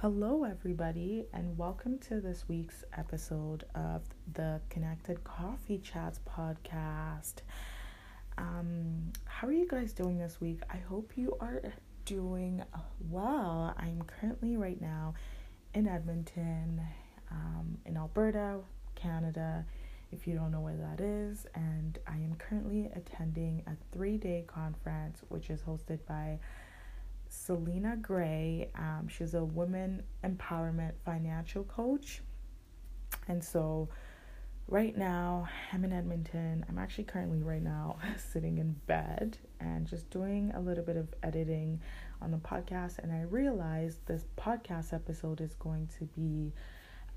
Hello, everybody, and welcome to this week's episode of the Connected Coffee Chats podcast. Um, how are you guys doing this week? I hope you are doing well. I'm currently right now in Edmonton, um, in Alberta, Canada, if you don't know where that is, and I am currently attending a three day conference which is hosted by Selena Gray. Um, she's a women empowerment financial coach. And so, right now, I'm in Edmonton. I'm actually currently, right now, sitting in bed and just doing a little bit of editing on the podcast. And I realized this podcast episode is going to be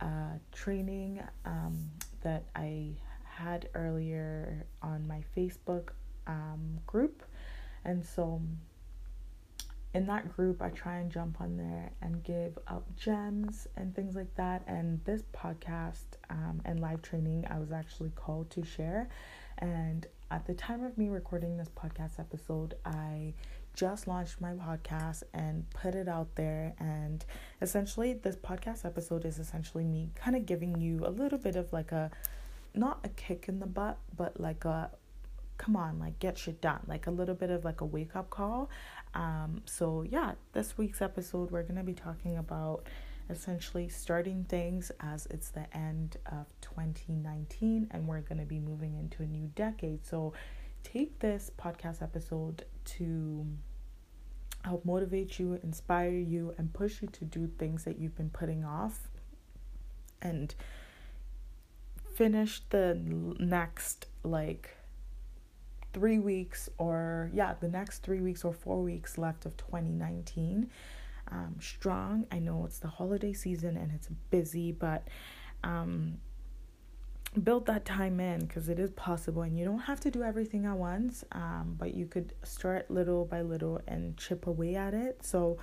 a training um, that I had earlier on my Facebook um, group. And so, in that group, I try and jump on there and give up gems and things like that. And this podcast um, and live training, I was actually called to share. And at the time of me recording this podcast episode, I just launched my podcast and put it out there. And essentially, this podcast episode is essentially me kind of giving you a little bit of like a not a kick in the butt, but like a come on, like get shit done, like a little bit of like a wake up call um, so, yeah, this week's episode, we're going to be talking about essentially starting things as it's the end of 2019 and we're going to be moving into a new decade. So, take this podcast episode to help motivate you, inspire you, and push you to do things that you've been putting off and finish the next like three weeks or yeah the next three weeks or four weeks left of 2019 um, strong. I know it's the holiday season and it's busy but um, build that time in because it is possible and you don't have to do everything at once um, but you could start little by little and chip away at it. So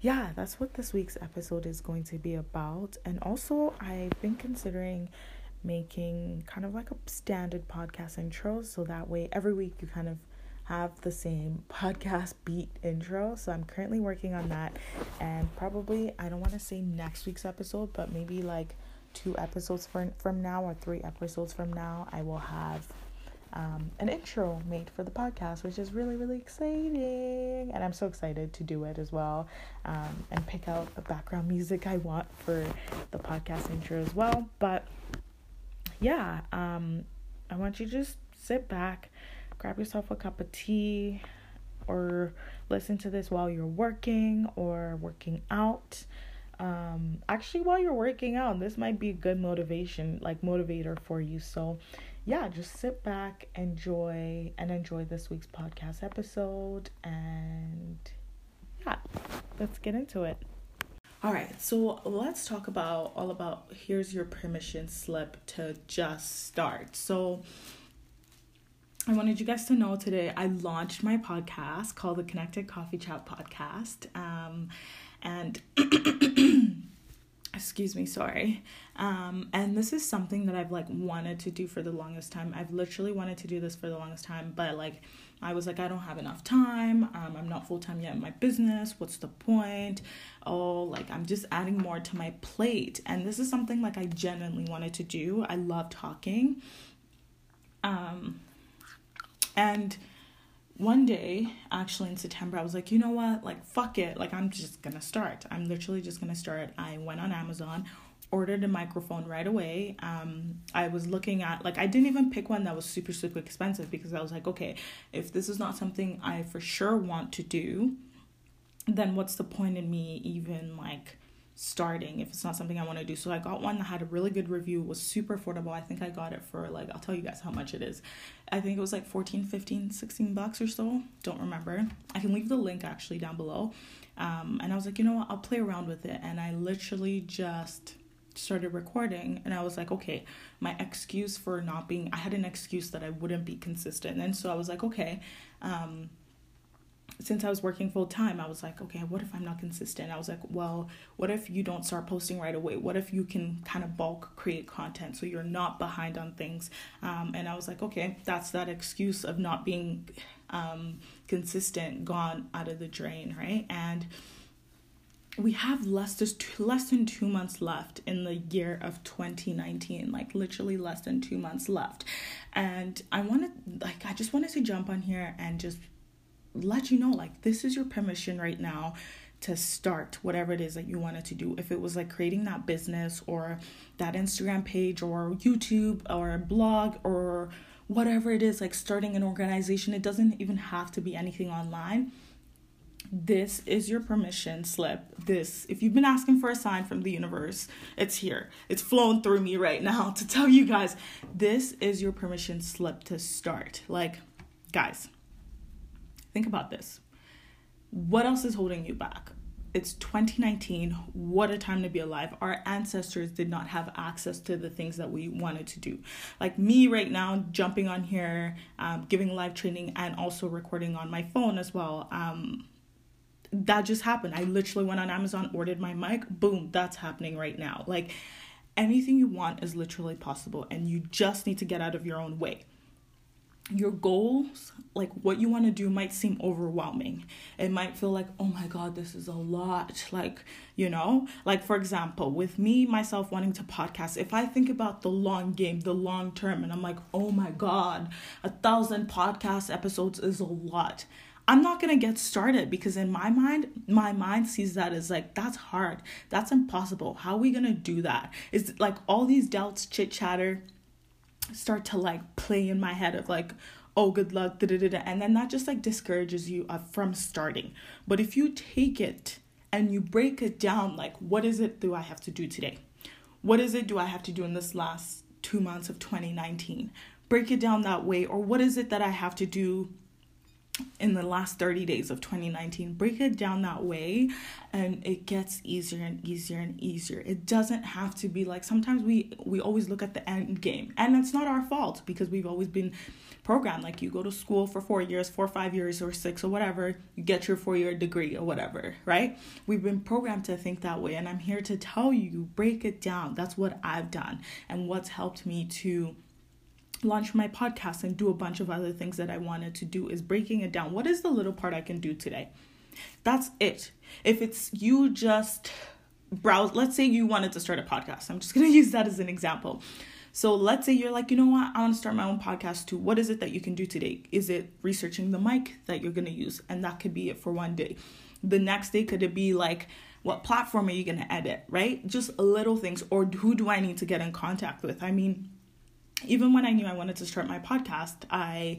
yeah that's what this week's episode is going to be about. And also i've been considering making kind of like a standard podcast intro so that way every week you kind of have the same podcast beat intro. So I'm currently working on that and probably I don't want to say next week's episode, but maybe like two episodes from from now or three episodes from now, I will have um, an intro made for the podcast, which is really, really exciting. And I'm so excited to do it as well um, and pick out the background music I want for the podcast intro as well. But yeah, um, I want you to just sit back, grab yourself a cup of tea, or listen to this while you're working or working out. Um, actually, while you're working out, this might be a good motivation, like motivator for you. So, yeah, just sit back, enjoy, and enjoy this week's podcast episode. And yeah, let's get into it. All right, so let's talk about all about here's your permission slip to just start. So I wanted you guys to know today I launched my podcast called the Connected Coffee Chat Podcast. Um, and excuse me, sorry. Um, and this is something that I've like wanted to do for the longest time. I've literally wanted to do this for the longest time, but like I was like, I don't have enough time. Um, I'm not full time yet in my business. What's the point? Oh, like I'm just adding more to my plate. And this is something like I genuinely wanted to do. I love talking. Um, and one day, actually in September, I was like, you know what? Like, fuck it. Like, I'm just gonna start. I'm literally just gonna start. I went on Amazon, ordered a microphone right away. Um, I was looking at like I didn't even pick one that was super super expensive because I was like, okay, if this is not something I for sure want to do, then what's the point in me even like starting if it's not something I want to do. So I got one that had a really good review, was super affordable. I think I got it for like I'll tell you guys how much it is. I think it was like 14, 15, 16 bucks or so. Don't remember. I can leave the link actually down below. Um, and I was like, you know what? I'll play around with it. And I literally just started recording and I was like, okay, my excuse for not being I had an excuse that I wouldn't be consistent. And so I was like, okay, um, since I was working full time, I was like, okay, what if I'm not consistent? I was like, well, what if you don't start posting right away? What if you can kind of bulk create content so you're not behind on things? Um, and I was like, okay, that's that excuse of not being um, consistent gone out of the drain, right? And we have less than two, less than two months left in the year of 2019 like literally less than two months left and i wanted like i just wanted to jump on here and just let you know like this is your permission right now to start whatever it is that you wanted to do if it was like creating that business or that instagram page or youtube or blog or whatever it is like starting an organization it doesn't even have to be anything online this is your permission slip. This, if you've been asking for a sign from the universe, it's here. It's flowing through me right now to tell you guys this is your permission slip to start. Like, guys, think about this. What else is holding you back? It's 2019. What a time to be alive. Our ancestors did not have access to the things that we wanted to do. Like me right now, jumping on here, um, giving live training, and also recording on my phone as well. Um, that just happened. I literally went on Amazon, ordered my mic, boom, that's happening right now. Like anything you want is literally possible, and you just need to get out of your own way. Your goals, like what you want to do, might seem overwhelming. It might feel like, oh my God, this is a lot. Like, you know, like for example, with me, myself wanting to podcast, if I think about the long game, the long term, and I'm like, oh my God, a thousand podcast episodes is a lot. I'm not to get started because in my mind, my mind sees that as like, that's hard. That's impossible. How are we to do that? Is like all these doubts, chit chatter start to like play in my head of like, oh, good luck, da da da. And then that just like discourages you uh, from starting. But if you take it and you break it down, like, what is it do I have to do today? What is it do I have to do in this last two months of 2019? Break it down that way. Or what is it that I have to do in the last 30 days of 2019 break it down that way and it gets easier and easier and easier. It doesn't have to be like sometimes we we always look at the end game and it's not our fault because we've always been programmed like you go to school for four years four five years or six or whatever you get your four year degree or whatever right? We've been programmed to think that way and i'm here to tell you break it down. That's what i've done and what's helped me to launch my podcast and do a bunch of other things that I wanted to do is breaking it down. What is the little part I can do today? That's it. If it's you just browse, let's say you wanted to start a podcast. I'm just going to use that as an example. So let's say you're like, you know what, I want to start my own podcast too. What is it that you can do today? Is it researching the mic that you're going to use? And that could be it for one day. The next day, could it be like, what platform are you going to edit, right? Just little things. Or who do I need to get in contact with? I mean, even when I knew I wanted to start my podcast, I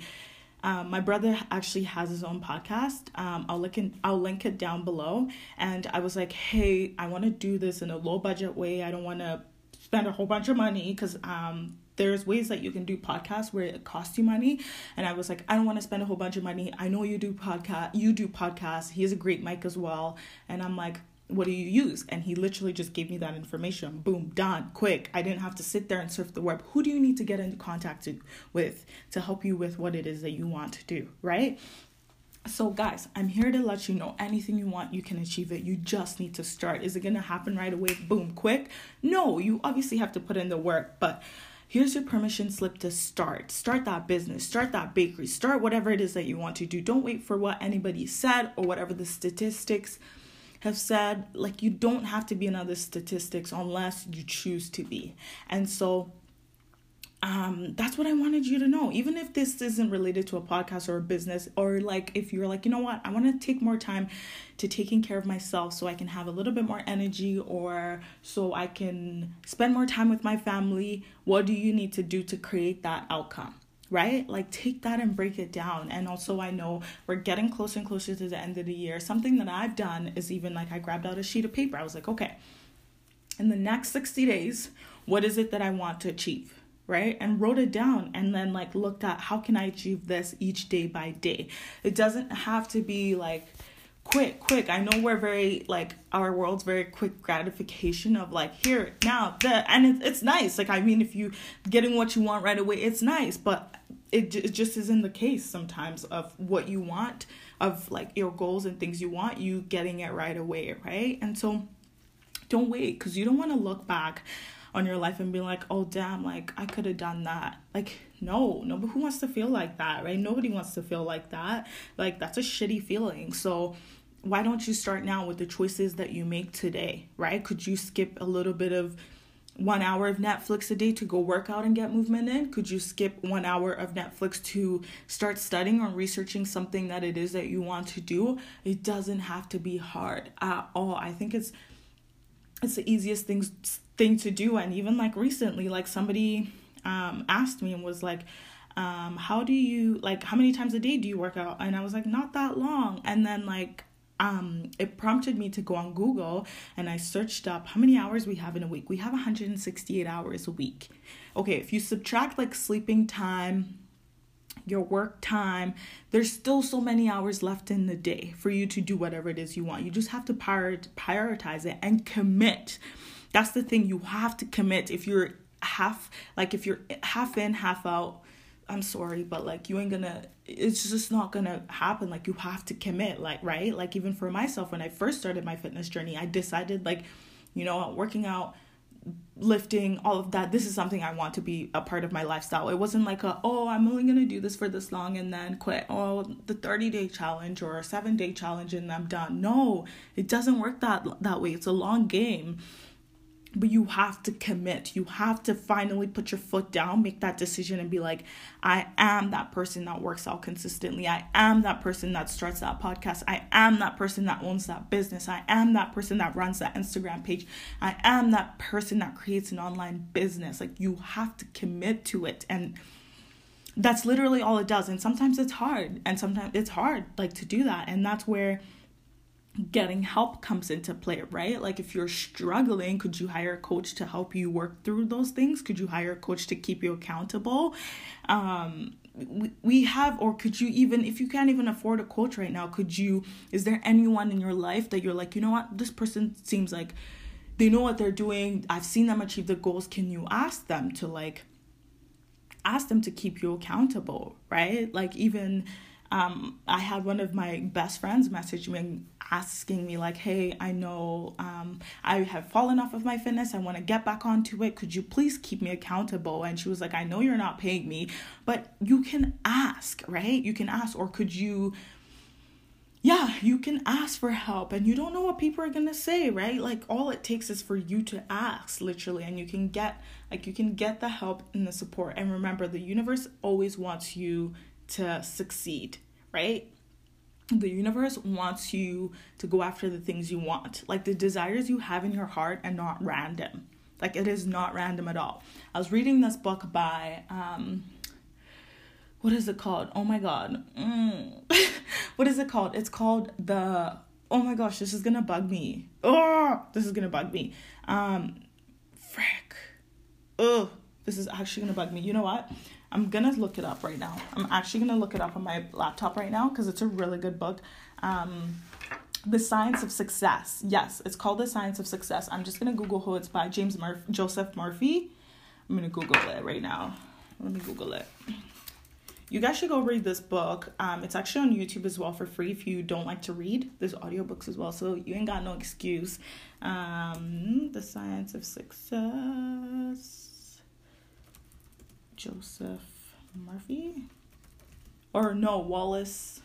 um, my brother actually has his own podcast. Um, I'll link it, I'll link it down below. And I was like, hey, I want to do this in a low budget way. I don't want to spend a whole bunch of money because um, there's ways that you can do podcasts where it costs you money. And I was like, I don't want to spend a whole bunch of money. I know you do podcast. You do podcasts. He has a great mic as well. And I'm like, what do you use? And he literally just gave me that information. Boom, done, quick. I didn't have to sit there and surf the web. Who do you need to get into contact with to help you with what it is that you want to do, right? So, guys, I'm here to let you know anything you want, you can achieve it. You just need to start. Is it going to happen right away? Boom, quick? No, you obviously have to put in the work, but here's your permission slip to start. Start that business, start that bakery, start whatever it is that you want to do. Don't wait for what anybody said or whatever the statistics have said like you don't have to be another statistics unless you choose to be. And so um, that's what I wanted you to know. Even if this isn't related to a podcast or a business, or like if you're like, you know what, I want to take more time to taking care of myself so I can have a little bit more energy or so I can spend more time with my family. What do you need to do to create that outcome? Right? Like take that and break it down. And also, I know we're getting closer and closer to the end of the year. Something that I've done is even like I grabbed out a sheet of paper. I was like, okay, in the next 60 days, what is it that I want to achieve? Right? And wrote it down and then like looked at how can I achieve this each day by day. It doesn't have to be like quick, quick. I know we're very like our world's very quick gratification of like here now that and it, it's nice. Like I mean, if you getting what you want right away, it's nice. But it it just isn't the case sometimes of what you want of like your goals and things you want you getting it right away, right? And so don't wait because you don't want to look back on your life and be like, oh damn, like I could have done that. Like no, no, but who wants to feel like that, right? Nobody wants to feel like that. Like that's a shitty feeling. So why don't you start now with the choices that you make today, right? Could you skip a little bit of one hour of Netflix a day to go work out and get movement in? Could you skip one hour of Netflix to start studying or researching something that it is that you want to do? It doesn't have to be hard at all. I think it's it's the easiest things thing to do. And even like recently, like somebody um asked me and was like, um, how do you like how many times a day do you work out? And I was like, not that long. And then like um, it prompted me to go on Google and I searched up how many hours we have in a week. We have 168 hours a week. Okay, if you subtract like sleeping time, your work time, there's still so many hours left in the day for you to do whatever it is you want. You just have to prioritize it and commit. That's the thing, you have to commit. If you're half, like if you're half in, half out, I'm sorry, but like you ain't gonna it's just not gonna happen. Like you have to commit, like right? Like even for myself when I first started my fitness journey, I decided like, you know, working out, lifting, all of that, this is something I want to be a part of my lifestyle. It wasn't like a oh, I'm only gonna do this for this long and then quit. Oh, the 30 day challenge or a seven day challenge and I'm done. No, it doesn't work that that way. It's a long game but you have to commit. You have to finally put your foot down, make that decision, and be like, I am that person that works out consistently. I am that person that starts that podcast. I am that person that owns that business. I am that person that runs that Instagram page. I am that person that creates an online business. Like, you have to commit to it. And that's literally all it does. And sometimes it's hard. And sometimes it's hard, like, to do that. And that's where getting help comes into play, right? Like if you're struggling, could you hire a coach to help you work through those things? Could you hire a coach to keep you accountable? Um we, we have or could you even if you can't even afford a coach right now, could you is there anyone in your life that you're like, "You know what? This person seems like they know what they're doing. I've seen them achieve the goals. Can you ask them to like ask them to keep you accountable, right? Like even um, I had one of my best friends message me asking me like, "Hey, I know um, I have fallen off of my fitness. I want to get back onto it. Could you please keep me accountable?" And she was like, "I know you're not paying me, but you can ask, right? You can ask, or could you?" yeah, you can ask for help and you don't know what people are to say, right? Like all it takes is for you to ask literally and you can get like you can get the help and the support. And remember, the universe always wants you to succeed, right? The universe wants you to go after the things you want. Like the desires you have in your heart are not random. Like it is not random at all. I was reading this book by um what is it called? Oh my god. Mm. what is it called? It's called the Oh my gosh, this is gonna bug me. Oh, this is gonna bug me. Um, frick. Oh, this is actually gonna bug me. You know what? I'm gonna look it up right now. I'm actually gonna look it up on my laptop right now because it's a really good book. Um, the Science of Success. Yes, it's called The Science of Success. I'm just gonna Google who it's by. James Murphy, Joseph Murphy. I'm gonna Google it right now. Let me Google it. You guys should go read this book. Um, it's actually on YouTube as well for free if you don't like to read. There's audiobooks as well, so you ain't got no excuse. Um, the Science of Success. Joseph Murphy. Or no, Wallace.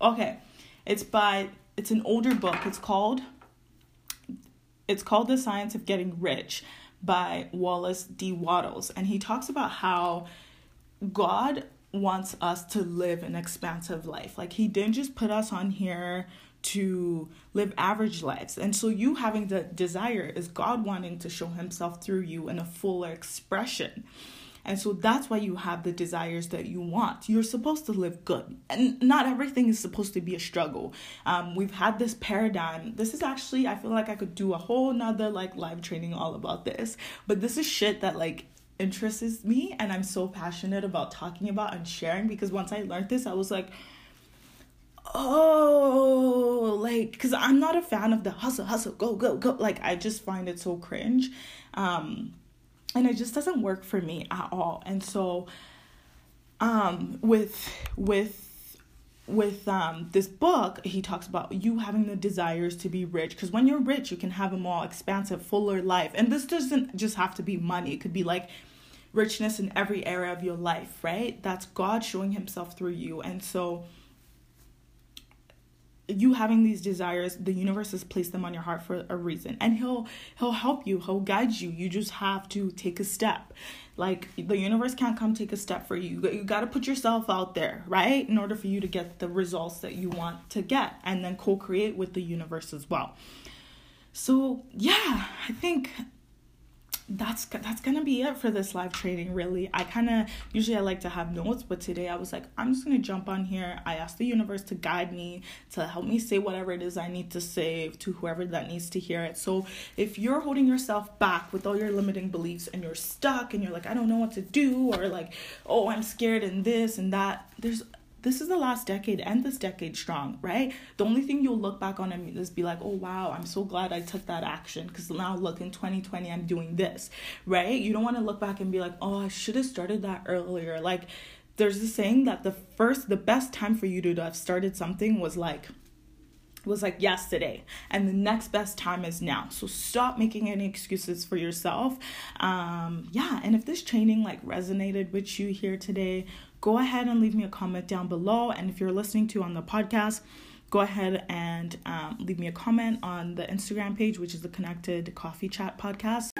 Okay. It's by it's an older book. It's called it's called The Science of Getting Rich by Wallace D. Wattles. And he talks about how God wants us to live an expansive life. Like he didn't just put us on here to live average lives. And so, you having the desire is God wanting to show Himself through you in a fuller expression. And so that's why you have the desires that you want. You're supposed to live good. And not everything is supposed to be a struggle. Um, we've had this paradigm. This is actually, I feel like I could do a whole nother like live training all about this. But this is shit that like interests me and I'm so passionate about talking about and sharing because once I learned this, I was like, oh like because i'm not a fan of the hustle hustle go go go. Like i just find it so cringe. Um and it just doesn't work for me at all. And so um with with with um this book he talks about you having the desires to be rich. Because when you're rich you can have a more expansive fuller life. And this doesn't just have to be money. It could be like richness in every area of your life right? That's god showing himself through you. And so you having these desires the universe has placed them on your heart for a reason. And he'll he'll help you he'll guide you. You just have to take a step. Like the universe can't come take a step for you. You got to put yourself out there right? In order for you to get the results that you want to get and then co-create with the universe as well. So yeah i think that's that's gonna be it for this live training really. I kind of usually i like to have notes but today i was like i'm just gonna jump on here. I asked the universe to guide me to help me say whatever it is i need to say to whoever that needs to hear it. So if you're holding yourself back with all your limiting beliefs and you're stuck and you're like i don't know what to do or like oh i'm scared and this and that there's this is the last decade and this decade strong, right? The only thing you'll look back on and is be like, oh wow, I'm so glad I took that action because now look in 2020 I'm doing this, right? You don't want to look back and be like, oh, I should have started that earlier. Like there's a saying that the first, the best time for you to have started something was like was like yesterday and the next best time is now so stop making any excuses for yourself um yeah and if this training like resonated with you here today go ahead and leave me a comment down below. And if you're listening to on the podcast, go ahead and um, leave me a comment on the Instagram page, which is the Connected Coffee Chat Podcast.